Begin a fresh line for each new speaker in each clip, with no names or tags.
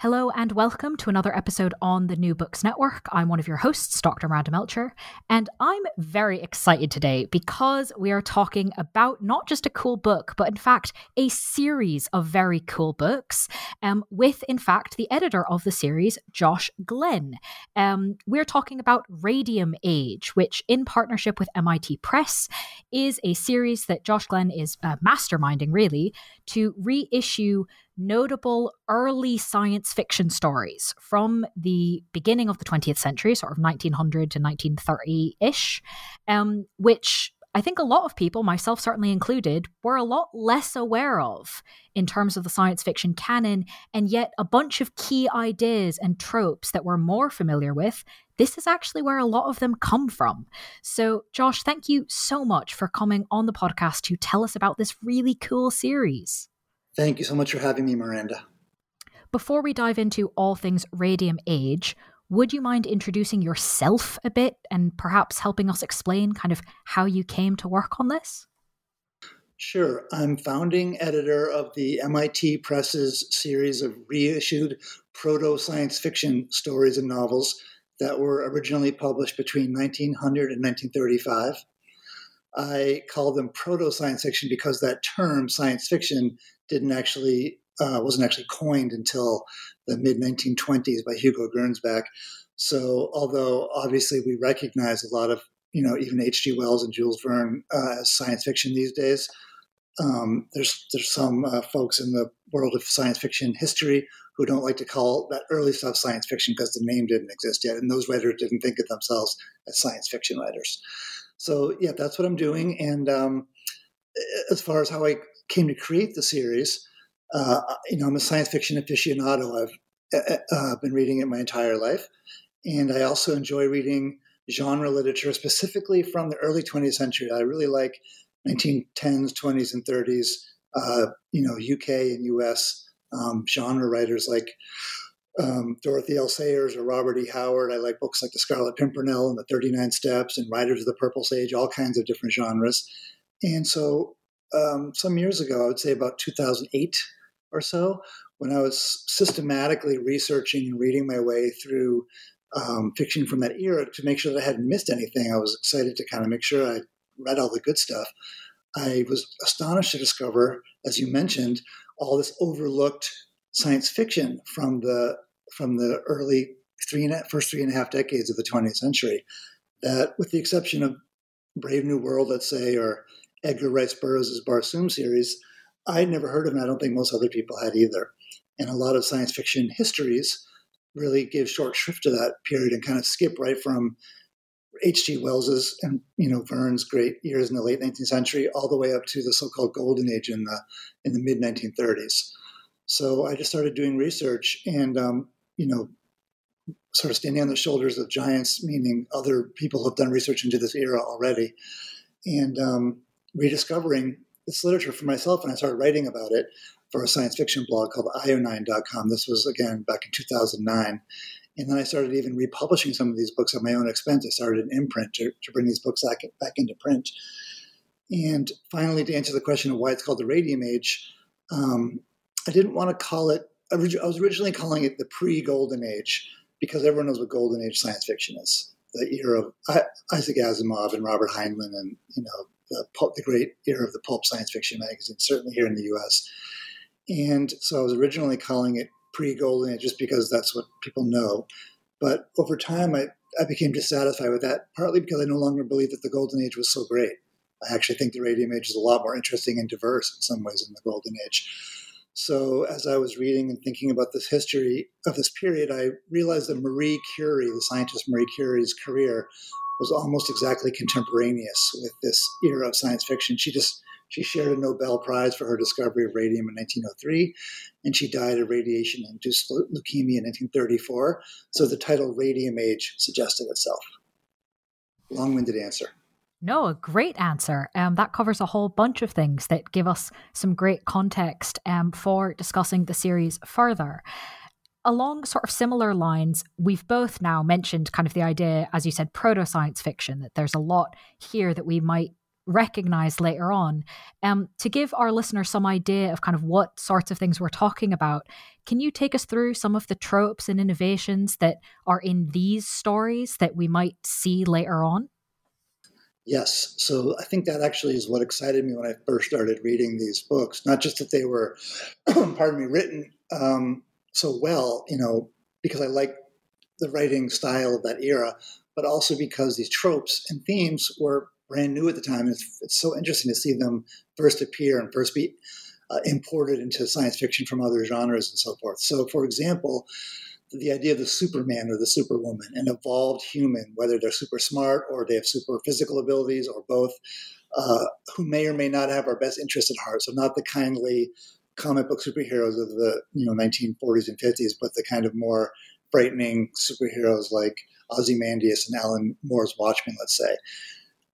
Hello and welcome to another episode on the New Books Network. I'm one of your hosts, Dr. Miranda Melcher, and I'm very excited today because we are talking about not just a cool book, but in fact a series of very cool books um, with, in fact, the editor of the series, Josh Glenn. Um, we're talking about Radium Age, which, in partnership with MIT Press, is a series that Josh Glenn is uh, masterminding, really, to reissue notable early science fiction stories from the beginning of the 20th century, sort of 1900 to 1930 ish, um, which I think a lot of people, myself certainly included, were a lot less aware of in terms of the science fiction canon, and yet a bunch of key ideas and tropes that we're more familiar with. This is actually where a lot of them come from. So, Josh, thank you so much for coming on the podcast to tell us about this really cool series.
Thank you so much for having me, Miranda.
Before we dive into all things Radium Age, would you mind introducing yourself a bit and perhaps helping us explain kind of how you came to work on this?
Sure. I'm founding editor of the MIT Press's series of reissued proto science fiction stories and novels that were originally published between 1900 and 1935. I call them proto science fiction because that term, science fiction, didn't actually uh, wasn't actually coined until the mid 1920s by Hugo Gernsback. So, although obviously we recognize a lot of you know even H.G. Wells and Jules Verne uh, as science fiction these days, um, there's there's some uh, folks in the world of science fiction history who don't like to call that early stuff science fiction because the name didn't exist yet, and those writers didn't think of themselves as science fiction writers. So yeah, that's what I'm doing. And um, as far as how I came to create the series, uh, you know, I'm a science fiction aficionado. I've uh, uh, been reading it my entire life, and I also enjoy reading genre literature, specifically from the early 20th century. I really like 1910s, 20s, and 30s. Uh, you know, UK and US um, genre writers like um, Dorothy L. Sayers or Robert E. Howard. I like books like The Scarlet Pimpernel and The 39 Steps and Riders of the Purple Sage, all kinds of different genres. And so um, some years ago, I would say about 2008 or so, when I was systematically researching and reading my way through um, fiction from that era to make sure that I hadn't missed anything. I was excited to kind of make sure I read all the good stuff. I was astonished to discover, as you mentioned, all this overlooked science fiction from the from the early three and a, first three and a half decades of the 20th century. That, with the exception of Brave New World, let's say, or Edgar Rice Burroughs' Barsoom series, I'd never heard of, and I don't think most other people had either. And a lot of science fiction histories really give short shrift to that period and kind of skip right from H.G. Wells's and you know Verne's great years in the late 19th century all the way up to the so-called golden age in the in the mid 1930s. So I just started doing research and um, you know sort of standing on the shoulders of giants, meaning other people who have done research into this era already. And um, rediscovering this literature for myself, and I started writing about it for a science fiction blog called io9.com. This was again back in 2009. And then I started even republishing some of these books at my own expense. I started an imprint to, to bring these books back, back into print. And finally, to answer the question of why it's called the Radium Age, um, I didn't want to call it, I was originally calling it the pre Golden Age because everyone knows what Golden Age science fiction is the era of Isaac Asimov and Robert Heinlein and, you know, the, the great era of the pulp science fiction magazine, certainly here in the US. And so I was originally calling it pre Golden Age just because that's what people know. But over time, I, I became dissatisfied with that, partly because I no longer believe that the Golden Age was so great. I actually think the Radium Age is a lot more interesting and diverse in some ways than the Golden Age. So, as I was reading and thinking about this history of this period, I realized that Marie Curie, the scientist Marie Curie's career, was almost exactly contemporaneous with this era of science fiction. She just she shared a Nobel Prize for her discovery of radium in 1903, and she died of radiation induced leukemia in 1934. So the title Radium Age suggested itself. Long winded answer.
No, a great answer. Um, that covers a whole bunch of things that give us some great context um, for discussing the series further. Along sort of similar lines, we've both now mentioned kind of the idea, as you said, proto science fiction, that there's a lot here that we might recognize later on. Um, to give our listeners some idea of kind of what sorts of things we're talking about, can you take us through some of the tropes and innovations that are in these stories that we might see later on?
Yes. So I think that actually is what excited me when I first started reading these books. Not just that they were, pardon me, written um, so well, you know, because I like the writing style of that era, but also because these tropes and themes were brand new at the time. It's, it's so interesting to see them first appear and first be uh, imported into science fiction from other genres and so forth. So, for example, the idea of the Superman or the Superwoman, an evolved human, whether they're super smart or they have super physical abilities or both, uh, who may or may not have our best interest at heart. So not the kindly comic book superheroes of the you know 1940s and 50s, but the kind of more frightening superheroes like Ozymandias and Alan Moore's Watchmen, let's say.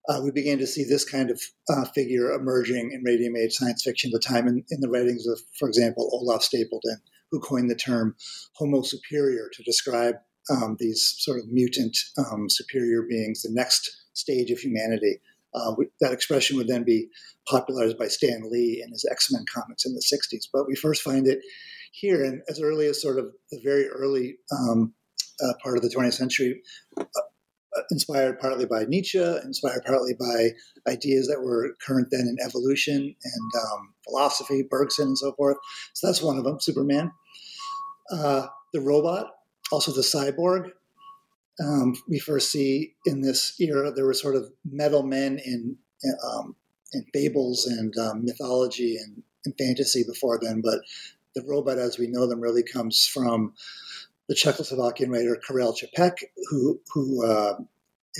Uh, we began to see this kind of uh, figure emerging in Radium Age science fiction at the time in, in the writings of, for example, Olaf Stapledon who coined the term Homo superior to describe um, these sort of mutant um, superior beings, the next stage of humanity. Uh, that expression would then be popularized by Stan Lee in his X Men comics in the 60s. But we first find it here, and as early as sort of the very early um, uh, part of the 20th century, uh, inspired partly by Nietzsche, inspired partly by ideas that were current then in evolution and um, philosophy, Bergson, and so forth. So that's one of them, Superman. Uh, the robot, also the cyborg. Um, we first see in this era there were sort of metal men in um, in fables and um, mythology and, and fantasy before then, but the robot as we know them really comes from the Czechoslovakian writer Karel Čapek, who who uh,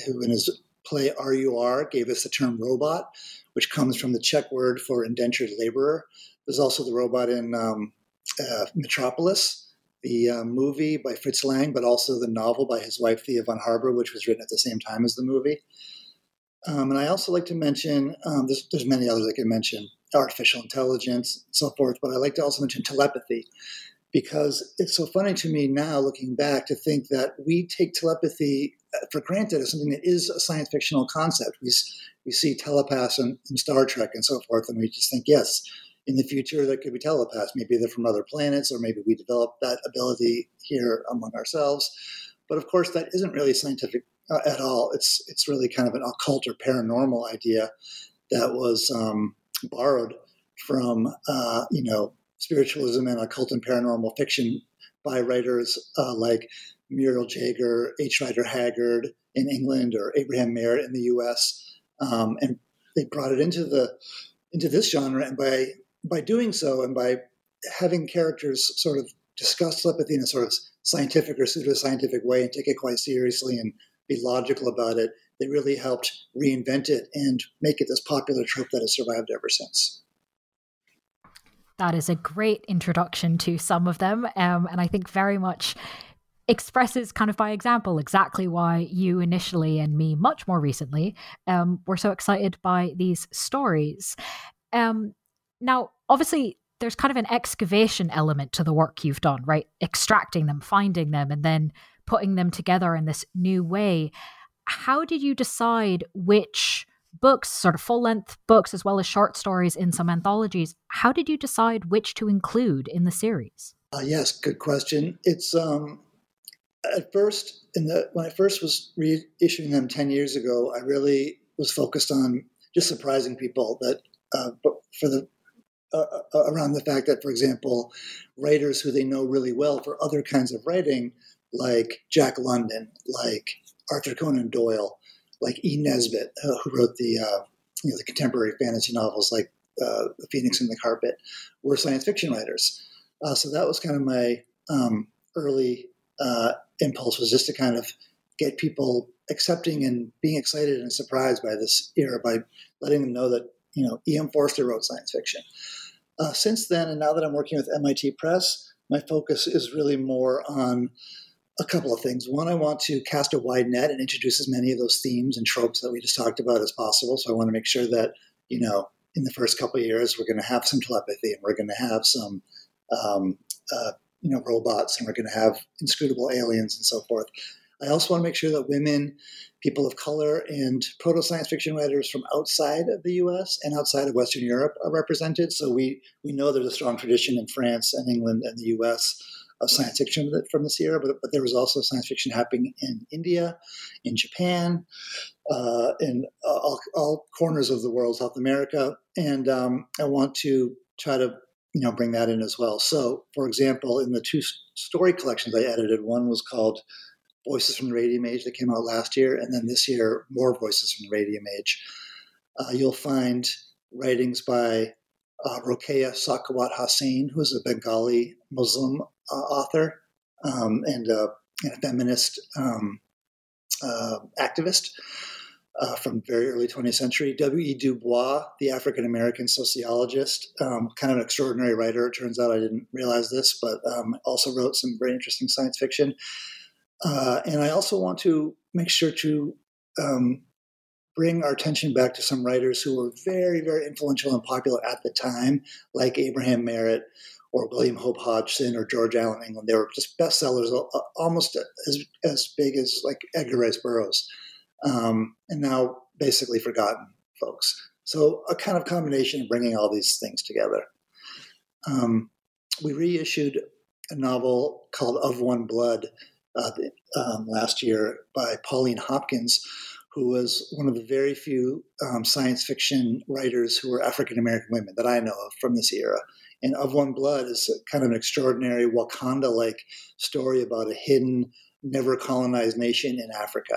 who in his play RUR gave us the term robot, which comes from the Czech word for indentured laborer. There's also the robot in um, uh, Metropolis, the uh, movie by Fritz Lang, but also the novel by his wife Thea von Harbou, which was written at the same time as the movie. Um, and I also like to mention um, there's, there's many others I can mention, artificial intelligence, and so forth. But I like to also mention telepathy because it's so funny to me now, looking back, to think that we take telepathy uh, for granted as something that is a science fictional concept. We, we see telepaths in, in Star Trek and so forth, and we just think, yes, in the future there could be telepaths. Maybe they're from other planets, or maybe we develop that ability here among ourselves. But of course, that isn't really scientific uh, at all. It's it's really kind of an occult or paranormal idea that was um, borrowed from uh, you know spiritualism and occult and paranormal fiction by writers uh, like Muriel Jaeger, H. Rider Haggard in England, or Abraham Merritt in the U.S. Um, and they brought it into the into this genre, and by by doing so, and by having characters sort of discuss telepathy in a sort of scientific or pseudoscientific way and take it quite seriously and be logical about it, they really helped reinvent it and make it this popular trope that has survived ever since.
That is a great introduction to some of them. Um, and I think very much expresses kind of by example exactly why you initially and me much more recently um, were so excited by these stories. Um, now, obviously, there's kind of an excavation element to the work you've done, right? Extracting them, finding them, and then putting them together in this new way. How did you decide which books, sort of full length books, as well as short stories in some anthologies, how did you decide which to include in the series?
Uh, yes, good question. It's um, at first in the when I first was reissuing them ten years ago, I really was focused on just surprising people that uh, but for the uh, uh, around the fact that, for example, writers who they know really well for other kinds of writing, like Jack London, like Arthur Conan Doyle, like E. Nesbit, uh, who wrote the uh, you know the contemporary fantasy novels like uh, The Phoenix and the Carpet, were science fiction writers. Uh, so that was kind of my um, early impulse was just to kind of get people accepting and being excited and surprised by this era by letting them know that you know E.M. Forster wrote science fiction. Uh, since then, and now that I'm working with MIT Press, my focus is really more on a couple of things. One, I want to cast a wide net and introduce as many of those themes and tropes that we just talked about as possible. So I want to make sure that, you know, in the first couple of years, we're going to have some telepathy and we're going to have some, um, uh, you know, robots and we're going to have inscrutable aliens and so forth. I also want to make sure that women, people of color, and proto science fiction writers from outside of the US and outside of Western Europe are represented. So we, we know there's a strong tradition in France and England and the US of science fiction from this era, but, but there was also science fiction happening in India, in Japan, uh, in all, all, corners of the world, South America. And um, I want to try to you know bring that in as well. So, for example, in the two story collections I edited, one was called Voices from the Radium Age that came out last year, and then this year, more Voices from the Radium Age. Uh, you'll find writings by uh, Rokeya Sakhawat Hossain, who's a Bengali Muslim uh, author um, and, and, a feminist um, uh, activist. Uh, from very early 20th century. W.E. Du Bois, the African American sociologist, um, kind of an extraordinary writer. It turns out I didn't realize this, but um, also wrote some very interesting science fiction. Uh, and I also want to make sure to um, bring our attention back to some writers who were very, very influential and popular at the time, like Abraham Merritt or William Hope Hodgson or George Allen England. They were just bestsellers, almost as, as big as like Edgar Rice Burroughs, um, and now basically forgotten folks. So a kind of combination of bringing all these things together. Um, we reissued a novel called Of One Blood uh, um, last year by Pauline Hopkins, who was one of the very few um, science fiction writers who were African American women that I know of from this era. And Of One Blood is kind of an extraordinary Wakanda like story about a hidden, never colonized nation in Africa.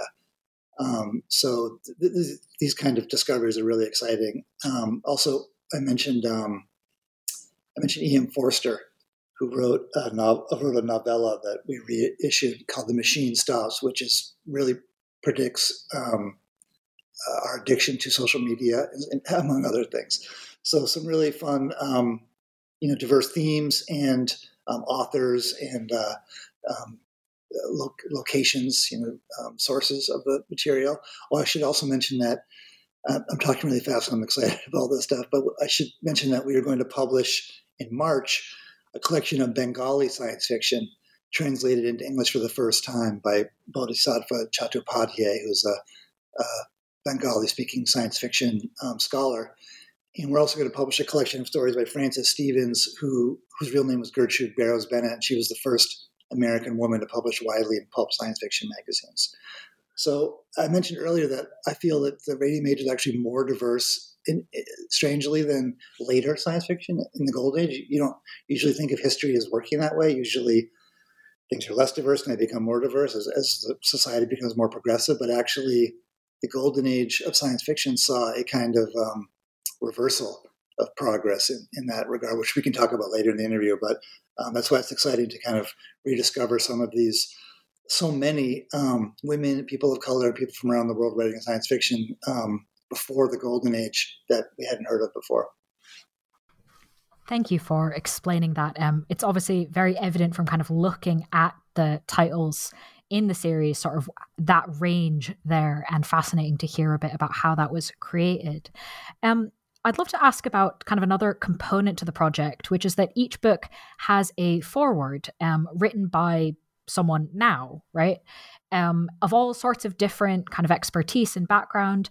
Um, so th- th- these kind of discoveries are really exciting. Um, also, I mentioned um, I mentioned E.M. Forster, who wrote a, no- wrote a novella that we reissued called The Machine Stops, which is really predicts um, uh, our addiction to social media, among other things. So some really fun, um, you know, diverse themes and um, authors and uh, um, lo- locations, you know, um, sources of the material. Oh, I should also mention that uh, I'm talking really fast. I'm excited about all this stuff, but I should mention that we are going to publish in March a collection of Bengali science fiction translated into English for the first time by Bodhisattva Chattopadhyay, who's a, a Bengali speaking science fiction um, scholar. And we're also going to publish a collection of stories by Francis Stevens, who whose real name was Gertrude Barrows Bennett, and she was the first American woman to publish widely in pulp science fiction magazines. So I mentioned earlier that I feel that the Radium Age is actually more diverse in, strangely than later science fiction in the Golden Age. You don't usually think of history as working that way. Usually, things are less diverse and they become more diverse as, as society becomes more progressive. But actually, the Golden Age of science fiction saw a kind of um, reversal of progress in, in that regard, which we can talk about later in the interview. But um, that's why it's exciting to kind of rediscover some of these so many um, women, people of color, people from around the world writing science fiction um, before the golden age that we hadn't heard of before.
Thank you for explaining that. Um, it's obviously very evident from kind of looking at the titles in the series, sort of that range there, and fascinating to hear a bit about how that was created. Um, I'd love to ask about kind of another component to the project, which is that each book has a foreword um, written by someone now, right? Um, of all sorts of different kind of expertise and background.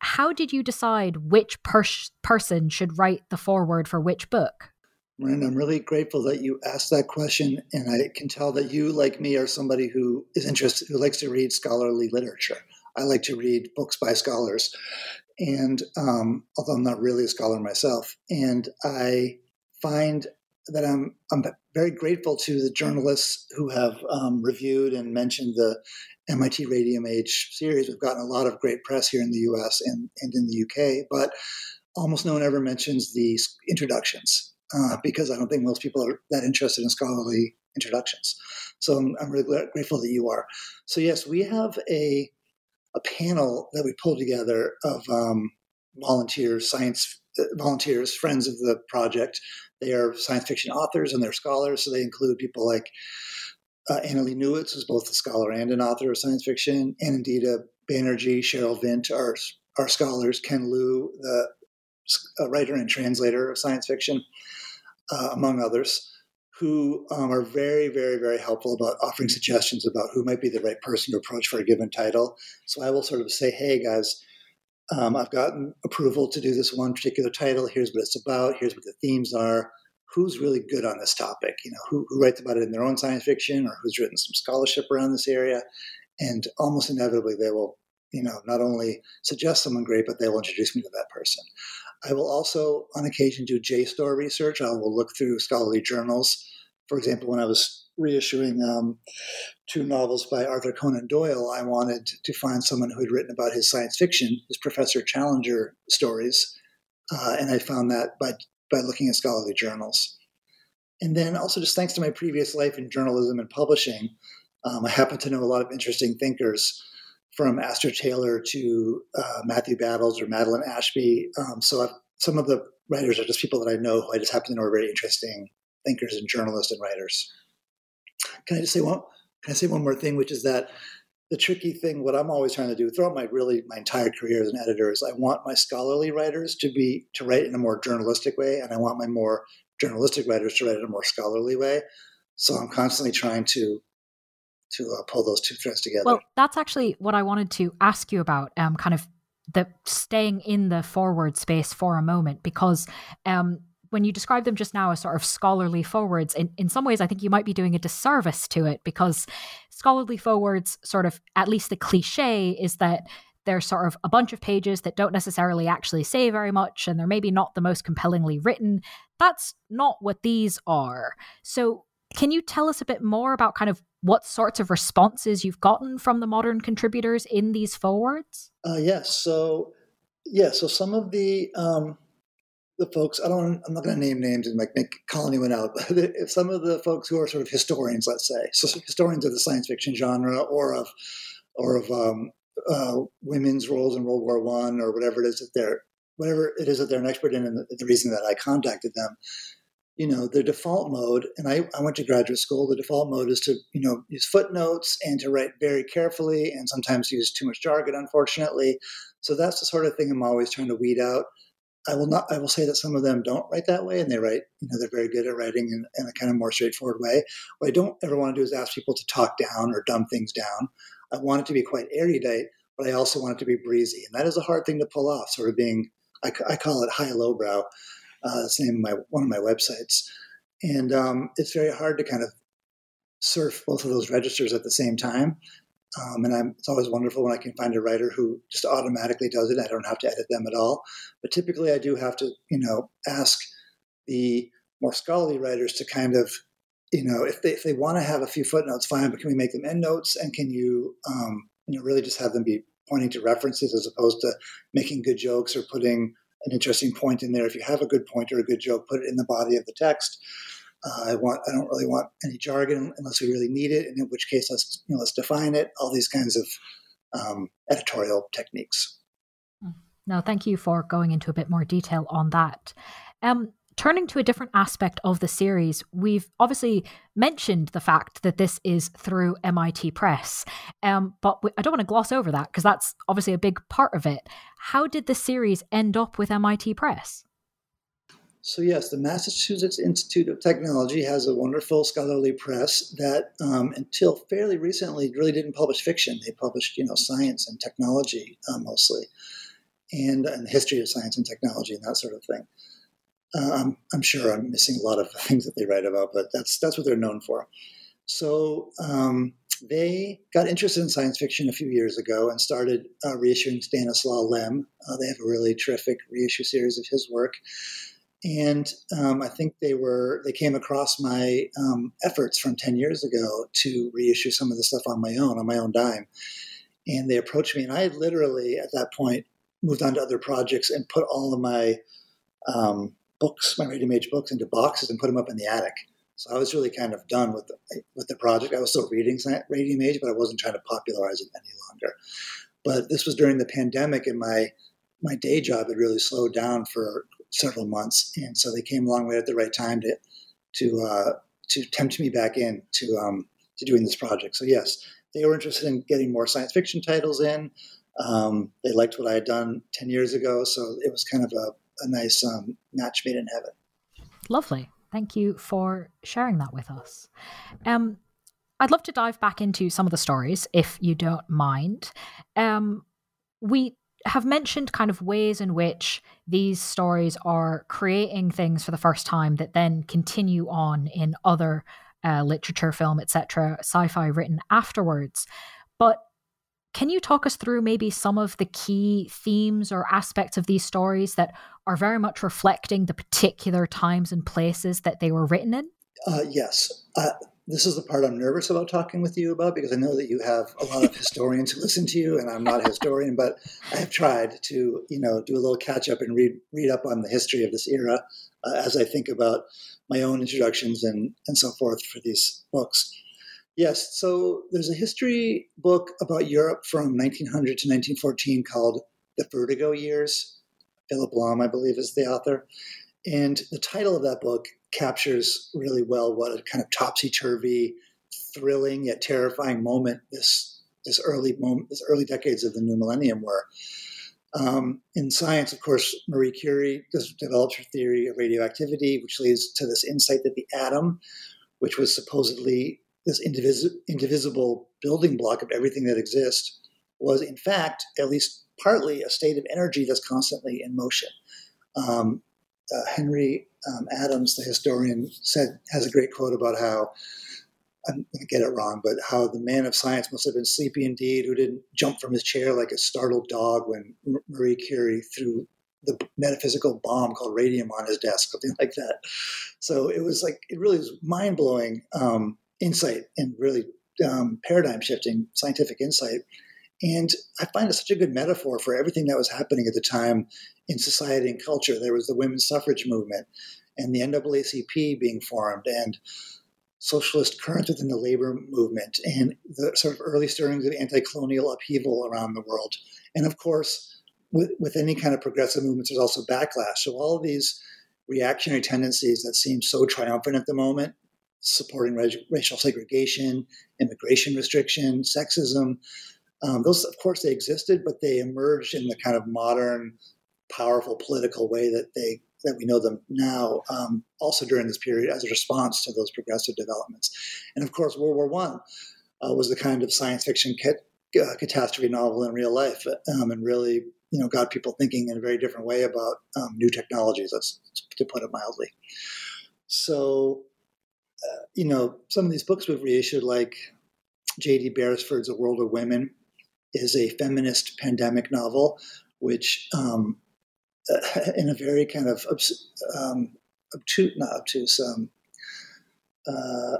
How did you decide which pers- person should write the foreword for which book?
Miranda, I'm really grateful that you asked that question, and I can tell that you, like me, are somebody who is interested, who likes to read scholarly literature. I like to read books by scholars, and um, although I'm not really a scholar myself, and I find that I'm I'm very grateful to the journalists who have um, reviewed and mentioned the MIT Radium Age series. We've gotten a lot of great press here in the U.S. and and in the UK, but almost no one ever mentions the introductions uh, because I don't think most people are that interested in scholarly introductions. So I'm, I'm really grateful that you are. So yes, we have a a panel that we pulled together of um, volunteers, science uh, volunteers, friends of the project. They are science fiction authors and they're scholars, so they include people like uh, Annalee Newitz, who's both a scholar and an author of science fiction, and Anindita Banerjee, Sherryl Vint our, are scholars, Ken Liu, the writer and translator of science fiction, uh, among others who um, are very, very, very helpful about offering suggestions about who might be the right person to approach for a given title. So I will sort of say, hey, guys, um, I've gotten approval to do this one particular title. Here's what it's about. Here's what the themes are. Who's really good on this topic? You know, who, who writes about it in their own science fiction or who's written some scholarship around this area? And almost inevitably, they will, you know, not only suggest someone great, but they will introduce me to that person. I will also, on occasion, do JSTOR research. I will look through scholarly journals. For example, when I was reissuing um, two novels by Arthur Conan Doyle, I wanted to find someone who had written about his science fiction, his Professor Challenger stories, uh, and I found that by by looking at scholarly journals. And then also, just thanks to my previous life in journalism and publishing, um, I happen to know a lot of interesting thinkers from Astra Taylor to uh, Matthew Battles or Madeline Ashby. Um, so I've, some of the writers are just people that I know who I just happen to know are very interesting thinkers and journalists and writers. Can I just say one? Can I say one more thing, which is that the tricky thing, what I'm always trying to do throughout my really my entire career as an editor, is I want my scholarly writers to be to write in a more journalistic way, and I want my more journalistic writers to write in a more scholarly way. So I'm constantly trying to to uh, pull those two threads together.
Well, that's actually what I wanted to ask you about. Um, kind of the staying in the foreword space for a moment, because um, when you describe them just now as sort of scholarly forewords, in, in some ways, I think you might be doing a disservice to it because scholarly forewords, sort of, at least the cliche is that they're sort of a bunch of pages that don't necessarily actually say very much and they're maybe not the most compellingly written. That's not what these are. So, can you tell us a bit more about kind of what sorts of responses you've gotten from the modern contributors in these forewords?
Uh, yes. So, yeah. So some of the um, the folks I don't I'm not going to name names and like make call anyone out, but some of the folks who are sort of historians, let's say, so historians of the science fiction genre or of or of um, uh, women's roles in World War One or whatever it is that they're whatever it is that they're an expert in, and the, the reason that I contacted them you know, the default mode, and I, I went to graduate school, the default mode is to, you know, use footnotes and to write very carefully and sometimes use too much jargon, unfortunately. So that's the sort of thing I'm always trying to weed out. I will not. I will say that some of them don't write that way, and they write. You know, they're very good at writing in, in, a kind of more straightforward way. What I don't ever want to do is ask people to talk down or dumb things down. I want it to be quite erudite, but I also want it to be breezy, and that is a hard thing to pull off. Sort of being, I, I call it high lowbrow. Uh, that's the name of my one of my websites, and um, it's very hard to kind of surf both of those registers at the same time. Um, and I'm, it's always wonderful when I can find a writer who just automatically does it. I don't have to edit them at all. But typically, I do have to, you know, ask the more scholarly writers to kind of, you know, if they if they want to have a few footnotes, fine. But can we make them end notes? And can you, um, you know, really just have them be pointing to references as opposed to making good jokes or putting an interesting point in there. If you have a good point or a good joke, put it in the body of the text. Uh, I want. I don't really want any jargon unless we really need it, and in which case, let's you know, let's define it. All these kinds of um, editorial techniques.
Hmm. No, thank you for going into a bit more detail on that. Um, turning to a different aspect of the series, we've obviously mentioned the fact that this is through MIT Press, um, but I don't want to gloss over that because that's obviously a big part of it. How did the series end up with MIT Press?
So, yes, the Massachusetts Institute of Technology has a wonderful scholarly press that, um, until fairly recently, really didn't publish fiction. They published, you know, science and technology uh, mostly, and, and the history of science and technology and that sort of thing. I'm, I'm, sure I'm missing a lot of things that they write about, but that's that's what they're known for. So um, they got interested in science fiction a few years ago and started uh, reissuing Stanislaw Lem. Uh, they have a really terrific reissue series of his work, and um, I think they were they came across my um, efforts from ten years ago to reissue some of the stuff on my own on my own dime, and they approached me, and I literally at that point moved on to other projects and put all of my um, books, my Radium Age books, into boxes and put them up in the attic. So I was really kind of done with the, with the project. I was still reading Radium Age, but I wasn't trying to popularize it any longer. But this was during the pandemic, and my my day job had really slowed down for several months, and so they came along right at the right time to to uh, to tempt me back in to um, to doing this project. So yes, they were interested in getting more science fiction titles in. Um, they liked what I had done ten years ago, so it was kind of a a nice um, match made in heaven.
Lovely. Thank you for sharing that with us. Um, I'd love to dive back into some of the stories, if you don't mind. Um, we have mentioned kind of ways in which these stories are creating things for the first time that then continue on in other uh, literature, film, etc., sci-fi written afterwards. But can you talk us through maybe some of the key themes or aspects of these stories that are very much reflecting the particular times and places that they were written in?
Uh, yes. Uh, this is the part I'm nervous about talking with you about because I know that you have a lot of historians who listen to you, and I'm not a historian, but I have tried to, you know, do a little catch up and read read up on the history of this era uh, as I think about my own introductions and and so forth for these books. Yes, so there's a history book about Europe from 1900 to 1914 called The Vertigo Years. Philip Blom, I believe, is the author. And the title of that book captures really well what a kind of topsy turvy, thrilling yet terrifying moment this this early moment, this early decades of the new millennium were. Um, in science, of course, Marie Curie developed her theory of radioactivity, which leads to this insight that the atom, which was supposedly this indivis- indivisible building block of everything that exists was, in fact, at least partly a state of energy that's constantly in motion. Um, uh, Henry um, Adams, the historian, said has a great quote about how I'm going to get it wrong, but how the man of science must have been sleepy indeed, who didn't jump from his chair like a startled dog when Marie Curie threw the metaphysical bomb called radium on his desk, something like that. So it was like it really was mind blowing um, insight and really um, paradigm shifting scientific insight. And I find it such a good metaphor for everything that was happening at the time in society and culture. There was the women's suffrage movement and the NAACP being formed and socialist currents within the labor movement and the sort of early stirrings of anti-colonial upheaval around the world. And of course, with, with any kind of progressive movements, there's also backlash. So all of these reactionary tendencies that seem so triumphant at the moment supporting racial segregation, immigration restriction, sexism. Um, those, of course, they existed, but they emerged in the kind of modern, powerful political way that they that we know them now. Um, also during this period, as a response to those progressive developments, and of course, World War One uh, was the kind of science fiction uh, catastrophe novel in real life, um, and really, you know, got people thinking in a very different way about um, new technologies. That's to put it mildly. So uh, you know, some of these books we've reissued, like J.D. Beresford's A World of Women, is a feminist pandemic novel, which, um, uh, in a very kind of obs- um, obtuse, not obtuse, um, uh,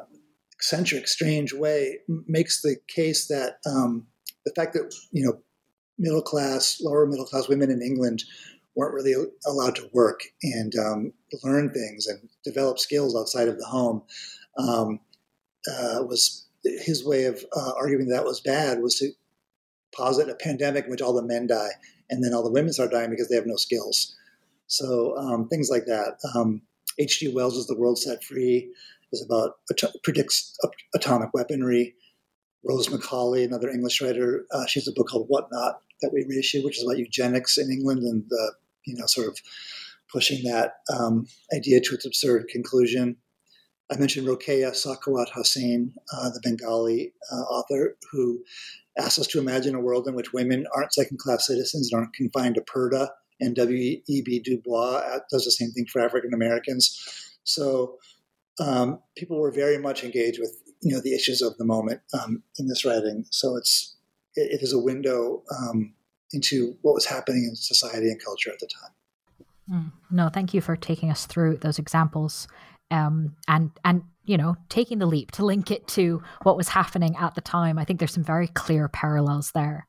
eccentric, strange way, makes the case that um, the fact that you know middle class, lower middle class women in England weren't really allowed to work and um, learn things and develop skills outside of the home um, uh, was his way of uh, arguing that was bad was to posit a pandemic in which all the men die and then all the women start dying because they have no skills. So um, things like that. Um, H.G. Wells' The World Set Free is about predicts atomic weaponry. Rose Macaulay, another English writer, uh, she has a book called What Not that we reissue, which is about eugenics in England and the you know sort of pushing that um, idea to its absurd conclusion. I mentioned Rokeya Sakhawat Hossain, uh, the Bengali uh, author, who asks us to imagine a world in which women aren't second class citizens and aren't confined to purdah. And W.E.B. Du Bois does the same thing for African Americans. So um, people were very much engaged with you know the issues of the moment um, in this writing. So it's it, it is a window um, into what was happening in society and culture at the time.
Mm. No, thank you for taking us through those examples, um, and and you know taking the leap to link it to what was happening at the time. I think there's some very clear parallels there.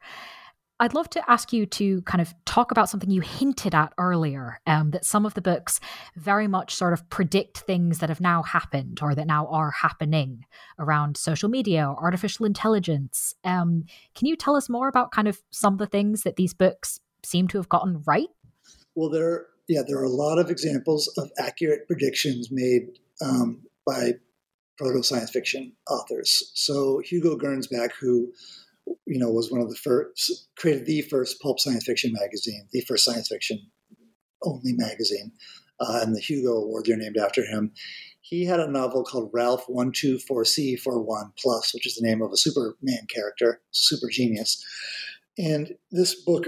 I'd love to ask you to kind of talk about something you hinted at earlier um, that some of the books very much sort of predict things that have now happened or that now are happening around social media or artificial intelligence. Um, can you tell us more about kind of some of the things that these books seem to have gotten right?
Well, there, yeah, there are a lot of examples of accurate predictions made um, by proto science fiction authors. So Hugo Gernsback, who you know, was one of the first, created the first pulp science fiction magazine, the first science fiction only magazine, uh, and the Hugo Awards are named after him. He had a novel called Ralph 124C41 Plus, which is the name of a Superman character, super genius. And this book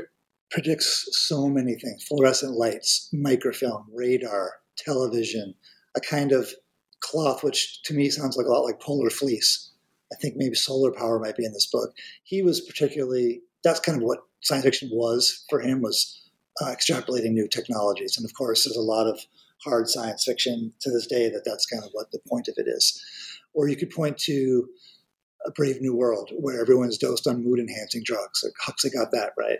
predicts so many things fluorescent lights, microfilm, radar, television, a kind of cloth, which to me sounds like a lot like polar fleece I think maybe solar power might be in this book. He was particularly that's kind of what science fiction was for him was uh, extrapolating new technologies. And of course, there's a lot of hard science fiction to this day that that's kind of what the point of it is. Or you could point to a Brave New World where everyone's dosed on mood enhancing drugs. Like Huxley got that right.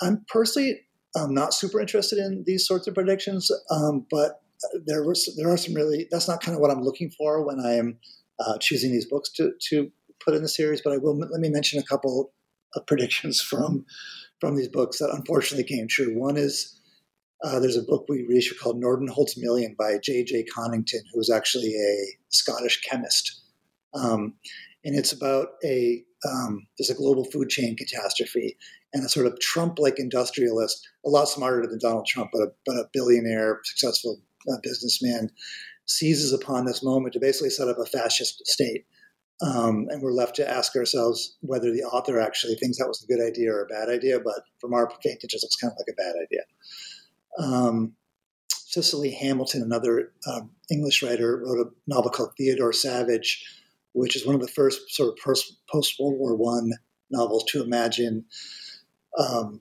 I'm personally um, not super interested in these sorts of predictions, um, but there was there are some really that's not kind of what I'm looking for when I am uh, choosing these books to, to put in the series, but I will let me mention a couple of predictions from from these books that unfortunately came true. One is uh, there's a book we reissued called Nordenholt's Million by J.J. Conington, who was actually a Scottish chemist, um, and it's about a um, there's a global food chain catastrophe, and a sort of Trump-like industrialist, a lot smarter than Donald Trump, but a, but a billionaire, successful uh, businessman, seizes upon this moment to basically set up a fascist state. Um, and we're left to ask ourselves whether the author actually thinks that was a good idea or a bad idea. But from our vantage, it just looks kind of like a bad idea. Um, Cicely Hamilton, another um, English writer, wrote a novel called Theodore Savage, which is one of the first sort of post World War One novels to imagine um,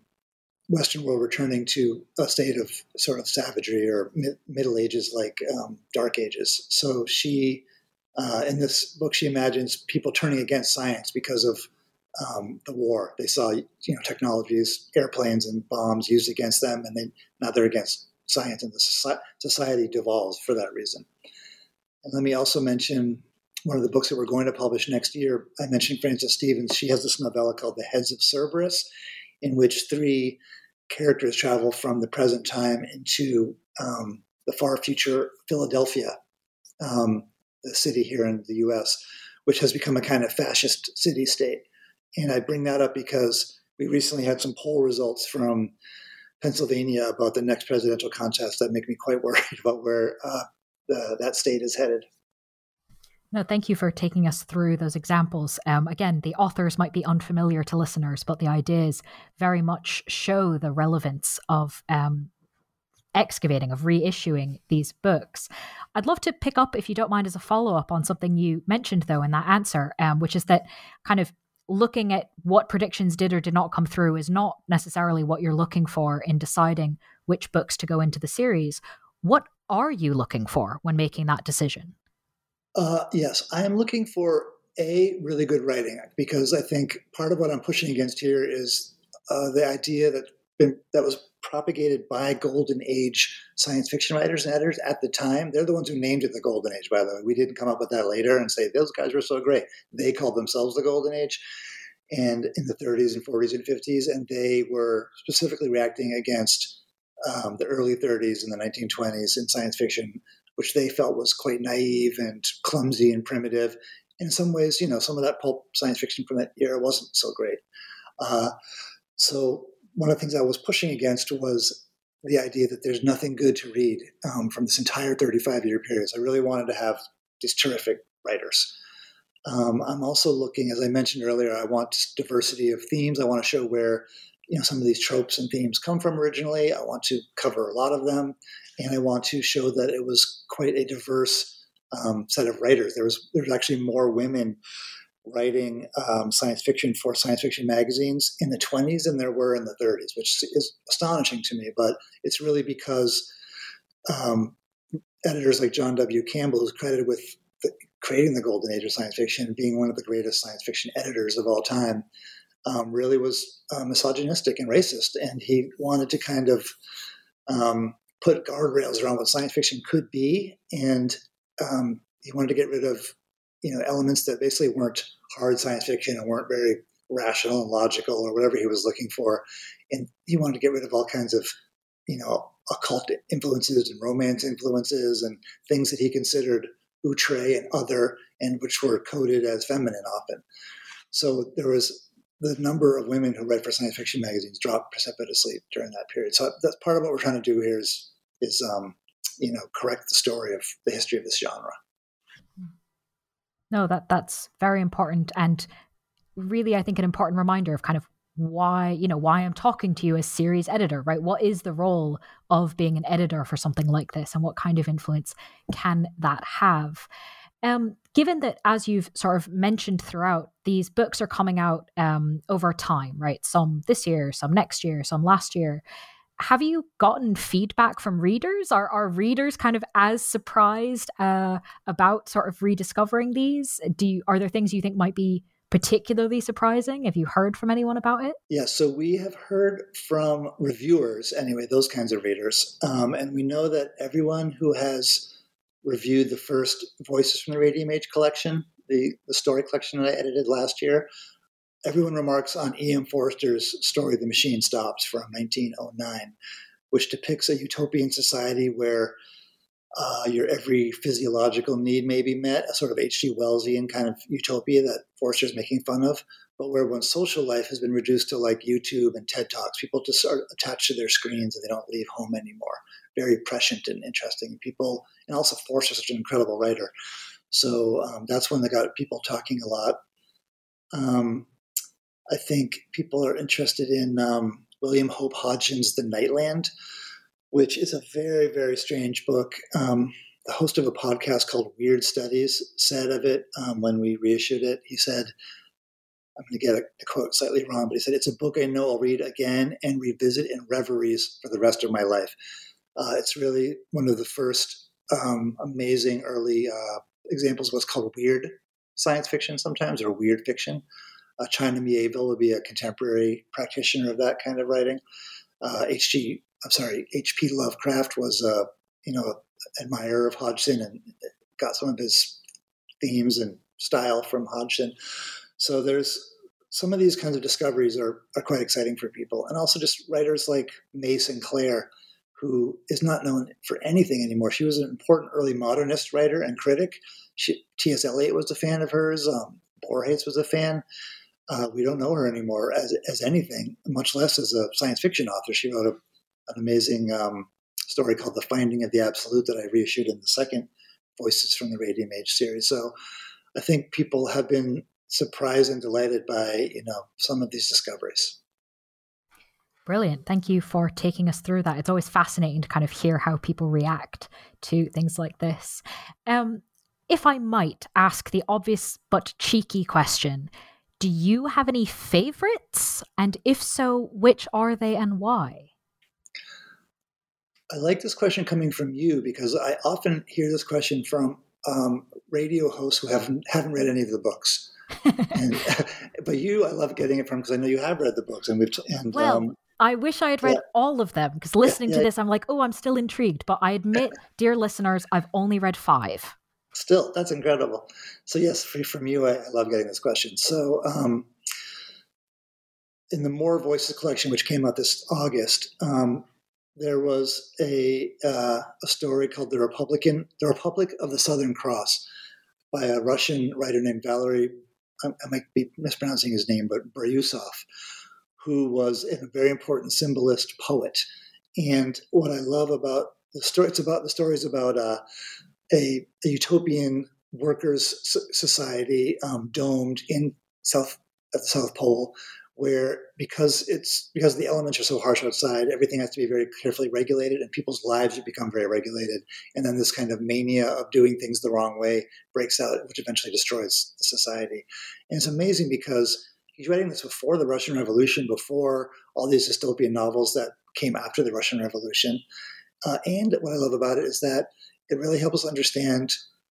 Western world returning to a state of sort of savagery or mid- Middle Ages like um, Dark Ages. So she, uh, in this book, she imagines people turning against science because of um, the war. They saw, you know, technologies, airplanes and bombs used against them, and they now they're against science, and the society devolves for that reason. And let me also mention one of the books that we're going to publish next year. I mentioned Francis Stevens. She has this novella called The Heads of Cerberus, in which three characters travel from the present time into um, the far future Philadelphia, um, the city here in the US, which has become a kind of fascist city state. And I bring that up because we recently had some poll results from Pennsylvania about the next presidential contest that make me quite worried about where uh, the, that state is headed.
No, thank you for taking us through those examples. Um, again, the authors might be unfamiliar to listeners, but the ideas very much show the relevance of um, excavating, of reissuing these books. I'd love to pick up, if you don't mind, as a follow up on something you mentioned, though, in that answer, um, which is that kind of looking at what predictions did or did not come through is not necessarily what you're looking for in deciding which books to go into the series. What are you looking for when making that decision?
Uh, yes, I am looking for a really good writing because I think part of what I'm pushing against here is uh, the idea that been, that was propagated by golden age science fiction writers and editors at the time. They're the ones who named it the golden age. By the way, we didn't come up with that later and say those guys were so great. They called themselves the golden age, and in the 30s and 40s and 50s, and they were specifically reacting against um, the early 30s and the 1920s in science fiction which they felt was quite naive and clumsy and primitive. In some ways, you know, some of that pulp science fiction from that era wasn't so great. Uh, so one of the things I was pushing against was the idea that there's nothing good to read um, from this entire 35 year period. So I really wanted to have these terrific writers. Um, I'm also looking, as I mentioned earlier, I want diversity of themes. I want to show where you know some of these tropes and themes come from originally. I want to cover a lot of them, and I want to show that it was quite a diverse um, set of writers. There was there's actually more women writing um, science fiction for science fiction magazines in the 20s than there were in the 30s, which is astonishing to me. But it's really because um, editors like John W. Campbell, who's credited with the, creating the golden age of science fiction being one of the greatest science fiction editors of all time, um, really was uh, misogynistic and racist. And he wanted to kind of um, put guardrails around what science fiction could be. And um, he wanted to get rid of you know elements that basically weren't hard science fiction and weren't very rational and logical or whatever he was looking for and he wanted to get rid of all kinds of you know occult influences and romance influences and things that he considered outre and other and which were coded as feminine often so there was the number of women who write for science fiction magazines dropped precipitously during that period so that's part of what we're trying to do here is is um, you know correct the story of the history of this genre
no, that that's very important and really I think an important reminder of kind of why, you know, why I'm talking to you as series editor, right? What is the role of being an editor for something like this and what kind of influence can that have? Um, given that, as you've sort of mentioned throughout, these books are coming out um, over time, right? Some this year, some next year, some last year have you gotten feedback from readers? Are are readers kind of as surprised uh, about sort of rediscovering these? Do you, are there things you think might be particularly surprising? Have you heard from anyone about it?
Yeah, so we have heard from reviewers, anyway, those kinds of readers, um, and we know that everyone who has reviewed the first Voices from the Radium Age collection, the, the story collection that I edited last year, everyone remarks on E.M. Forster's story, The Machine Stops, from 1909, which depicts a utopian society where uh, your every physiological need may be met, a sort of H.G. Wellsian kind of utopia that Forster's making fun of, but where one's social life has been reduced to like YouTube and TED Talks. People just are attached to their screens and they don't leave home anymore. Very prescient and interesting. People, and also Forster's such an incredible writer. So um, that's one that got people talking a lot. Um, I think people are interested in um, William Hope Hodgson's The Nightland, which is a very, very strange book. Um, the host of a podcast called Weird Studies said of it um, when we reissued it, he said, I'm going to get the quote slightly wrong, but he said, It's a book I know I'll read again and revisit in reveries for the rest of my life. Uh, it's really one of the first um, amazing early uh, examples of what's called weird science fiction sometimes, or weird fiction. Uh, China Miéville would be a contemporary practitioner of that kind of writing. Uh, H.G. I'm sorry, H.P. Lovecraft was a you know admirer of Hodgson and got some of his themes and style from Hodgson. So there's some of these kinds of discoveries are, are quite exciting for people. And also just writers like May Sinclair, who is not known for anything anymore. She was an important early modernist writer and critic. T.S. Eliot was a fan of hers. Um, Borges was a fan. Uh, we don't know her anymore as, as anything, much less as a science fiction author. She wrote a, an amazing um, story called The Finding of the Absolute that I reissued in the second Voices from the Radium Age series. So I think people have been surprised and delighted by, you know, some of these discoveries.
Brilliant. Thank you for taking us through that. It's always fascinating to kind of hear how people react to things like this. Um, if I might ask the obvious but cheeky question, do you have any favorites? And if so, which are they and why?
I like this question coming from you because I often hear this question from um, radio hosts who haven't haven't read any of the books. and, but you, I love getting it from because I know you have read the books, and we've and
well, um, I wish I had read yeah. all of them because listening yeah, yeah. to this, I'm like, oh, I'm still intrigued. But I admit, dear listeners, I've only read five
still, that's incredible. So yes, from you, I, I love getting this question. So um, in the More Voices collection, which came out this August, um, there was a uh, a story called the Republican the Republic of the Southern Cross by a Russian writer named Valery. I, I might be mispronouncing his name, but Bryusov, who was a very important symbolist poet. And what I love about the story, it's about the stories about uh, a, a, utopian workers society um, domed in South at the South Pole, where because it's because the elements are so harsh outside, everything has to be very carefully regulated, and people's lives become very regulated. And then this kind of mania of doing things the wrong way breaks out, which eventually destroys the society. And it's amazing because he's writing this before the Russian Revolution, before all these dystopian novels that came after the Russian Revolution. Uh, and what I love about it is that it really helps us understand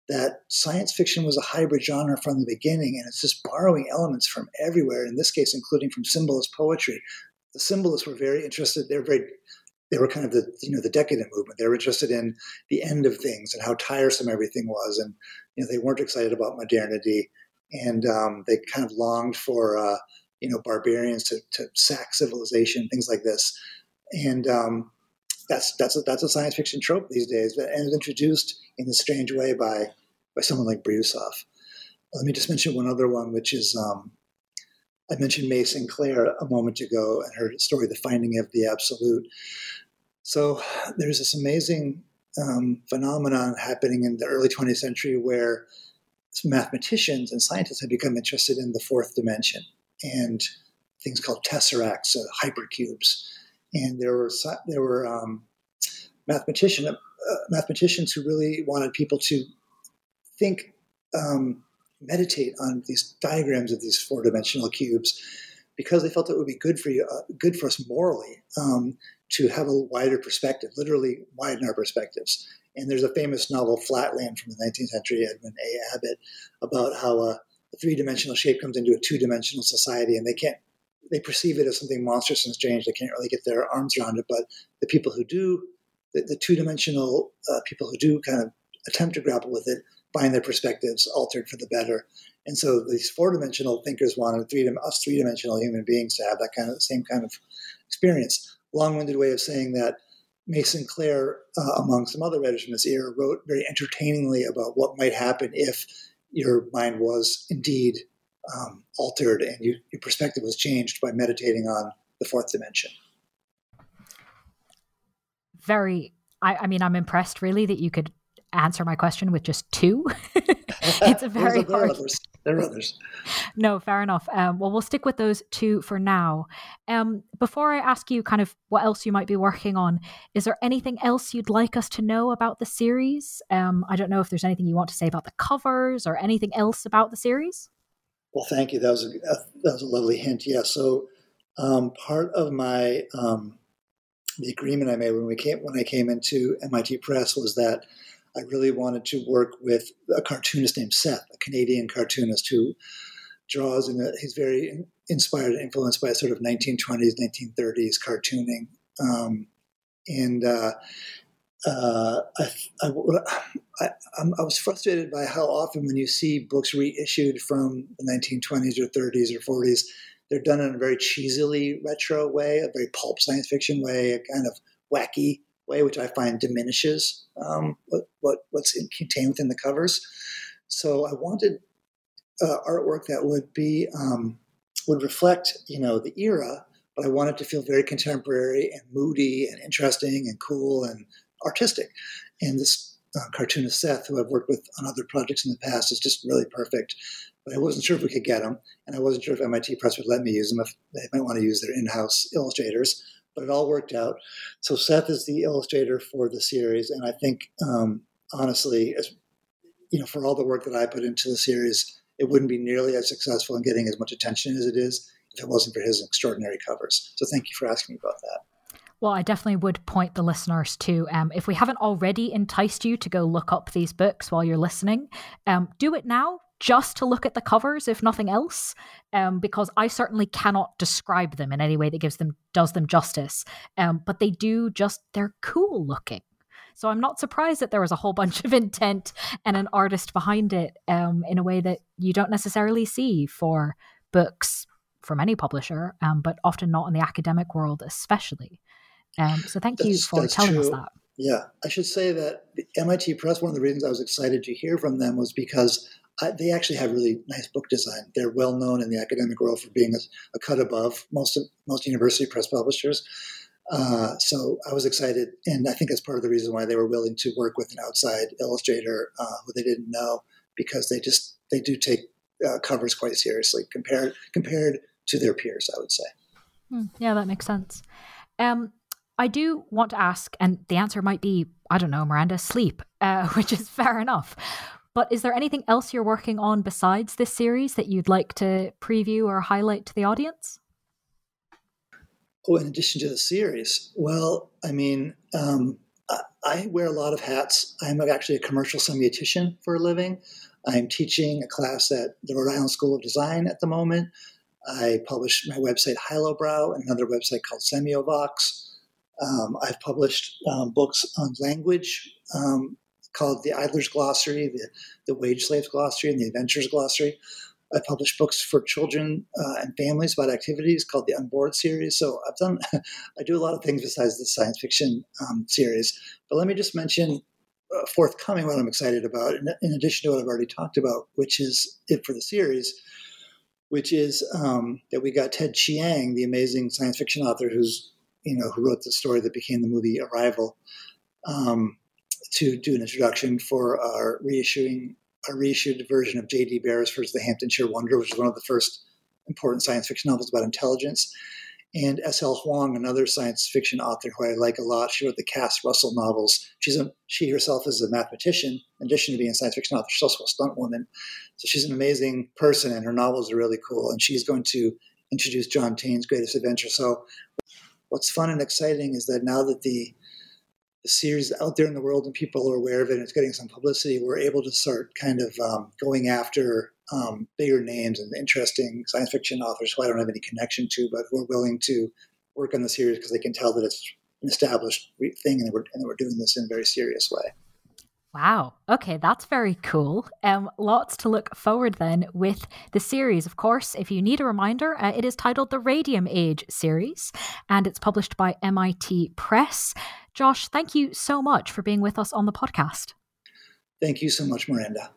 that science fiction was a hybrid genre from the beginning, and it's just borrowing elements from everywhere. In this case, including from symbolist poetry. The symbolists were very interested. They're very they were kind of the you know the decadent movement. They were interested in the end of things and how tiresome everything was, and you know they weren't excited about modernity, and um, they kind of longed for uh, you know barbarians to, to sack civilization, things like this, and um, that's that's a, that's a science fiction trope these days, and it's introduced in a strange way by by someone like Bryusov. Let me just mention one other one, which is um, I mentioned May Sinclair a moment ago and her story, The Finding of the Absolute. So there's this amazing um, phenomenon happening in the early 20th century where mathematicians and scientists have become interested in the fourth dimension and things called tesseracts, uh, hypercubes. And there were there were um, mathematician, uh, mathematicians who really wanted people to think, um, meditate on these diagrams of these four dimensional cubes because they felt it would be good for you, uh, good for us morally um, to have a wider perspective, literally widen our perspectives. And there's a famous novel, Flatland, from the 19th century, Edmund A. Abbott, about how a, a three dimensional shape comes into a two dimensional society and they can't, they perceive it as something monstrous and strange. They can't really get their arms around it. But the people who do, the, the two dimensional uh, people who do kind of attempt to grapple with it, find their perspectives altered for the better. And so these four dimensional thinkers wanted three, us three dimensional human beings to have that kind of same kind of experience. Long winded way of saying that May Sinclair, uh, among some other writers from this era, wrote very entertainingly about what might happen if your mind was indeed um, altered and you, your perspective was changed by meditating on the fourth dimension.
Very, I, I mean, I'm impressed really that you could answer my question with just two. it's a very
there hard. Are others. There are others.
No, fair enough. Um, well, we'll stick with those two for now. Um, before I ask you kind of what else you might be working on, is there anything else you'd like us to know about the series? Um, I don't know if there's anything you want to say about the covers or anything else about the series.
Well, thank you. That was a that was a lovely hint. Yeah. So um, part of my um, the agreement I made when we came when I came into MIT Press was that I really wanted to work with a cartoonist named Seth, a Canadian cartoonist who draws and he's very inspired and influenced by sort of 1920s, 1930s cartooning. Um, and uh, uh, I, I, I, I, was frustrated by how often when you see books reissued from the 1920s or 30s or 40s, they're done in a very cheesily retro way, a very pulp science fiction way, a kind of wacky way, which I find diminishes um, what, what, what's in, contained within the covers. So I wanted uh, artwork that would be um, would reflect, you know, the era, but I wanted to feel very contemporary and moody and interesting and cool and artistic. And this uh, cartoonist Seth, who I've worked with on other projects in the past, is just really perfect. But I wasn't sure if we could get him, and I wasn't sure if MIT Press would let me use them if they might want to use their in-house illustrators but it all worked out. So Seth is the illustrator for the series, and I think um, honestly, as you know, for all the work that I put into the series, it wouldn't be nearly as successful in getting as much attention as it is if it wasn't for his extraordinary covers. So thank you for asking me about that.
Well, I definitely would point the listeners to um, if we haven't already enticed you to go look up these books while you're listening, um, do it now just to look at the covers, if nothing else, um, because I certainly cannot describe them in any way that gives them does them justice. Um, but they do just they're cool looking. So I'm not surprised that there was a whole bunch of intent and an artist behind it um, in a way that you don't necessarily see for books from any publisher, um, but often not in the academic world, especially. Um, so thank that's, you for telling
true.
us that.
Yeah, I should say that the MIT Press, one of the reasons I was excited to hear from them was because I, they actually have really nice book design. They're well known in the academic world for being a, a cut above most of, most university press publishers. Uh, so I was excited, and I think that's part of the reason why they were willing to work with an outside illustrator uh, who they didn't know, because they just they do take uh, covers quite seriously compared compared to their peers. I would say.
Hmm, yeah, that makes sense. Um, I do want to ask, and the answer might be I don't know, Miranda, sleep, uh, which is fair enough. But is there anything else you're working on besides this series that you'd like to preview or highlight to the audience?
Oh, in addition to the series, well, I mean, um, I, I, wear a lot of hats. I'm actually a commercial semiotician for a living. I'm teaching a class at the Rhode Island School of Design at the moment. I publish my website HiLobrow and another website called Semiovox. Um, I've published um, books on language um, called the Idler's Glossary, the, the Wage Slaves Glossary, and the Adventurer's Glossary. I publish books for children uh, and families about activities called the Unbored series. So I've done, I do a lot of things besides the science fiction um, series. But let me just mention uh, forthcoming what I'm excited about, in, in, addition to what I've already talked about, which is it for the series, which is um, that we got Ted Chiang, the amazing science fiction author who's you know who wrote the story that became the movie Arrival, um, to do an introduction for our reissuing a reissued version of J.D. Beresford's The Hamptonshire Wonder, which is one of the first important science fiction novels about intelligence. And S.L. Huang, another science fiction author who I like a lot, she wrote the Cass Russell novels. She's a, she herself is a mathematician. In addition to being a science fiction author, she's also a stunt woman. So she's an amazing person, and her novels are really cool. And she's going to introduce John Taine's Greatest Adventure. So, what's fun and exciting is that now that the the series out there in the world and people are aware of it and it's getting some publicity, we're able to start kind of um, going after um, bigger names and interesting science fiction authors who I don't have any connection to, but who are willing to work on the series because they can tell that it's an established thing and that, we're, and that we're doing this in a very serious way.
Wow. Okay, that's very cool. Um, lots to look forward then with the series. Of course, if you need a reminder, uh, it is titled the Radium Age series, and it's published by MIT Press. Josh, thank you so much for being with us on the podcast.
Thank you so much, Miranda.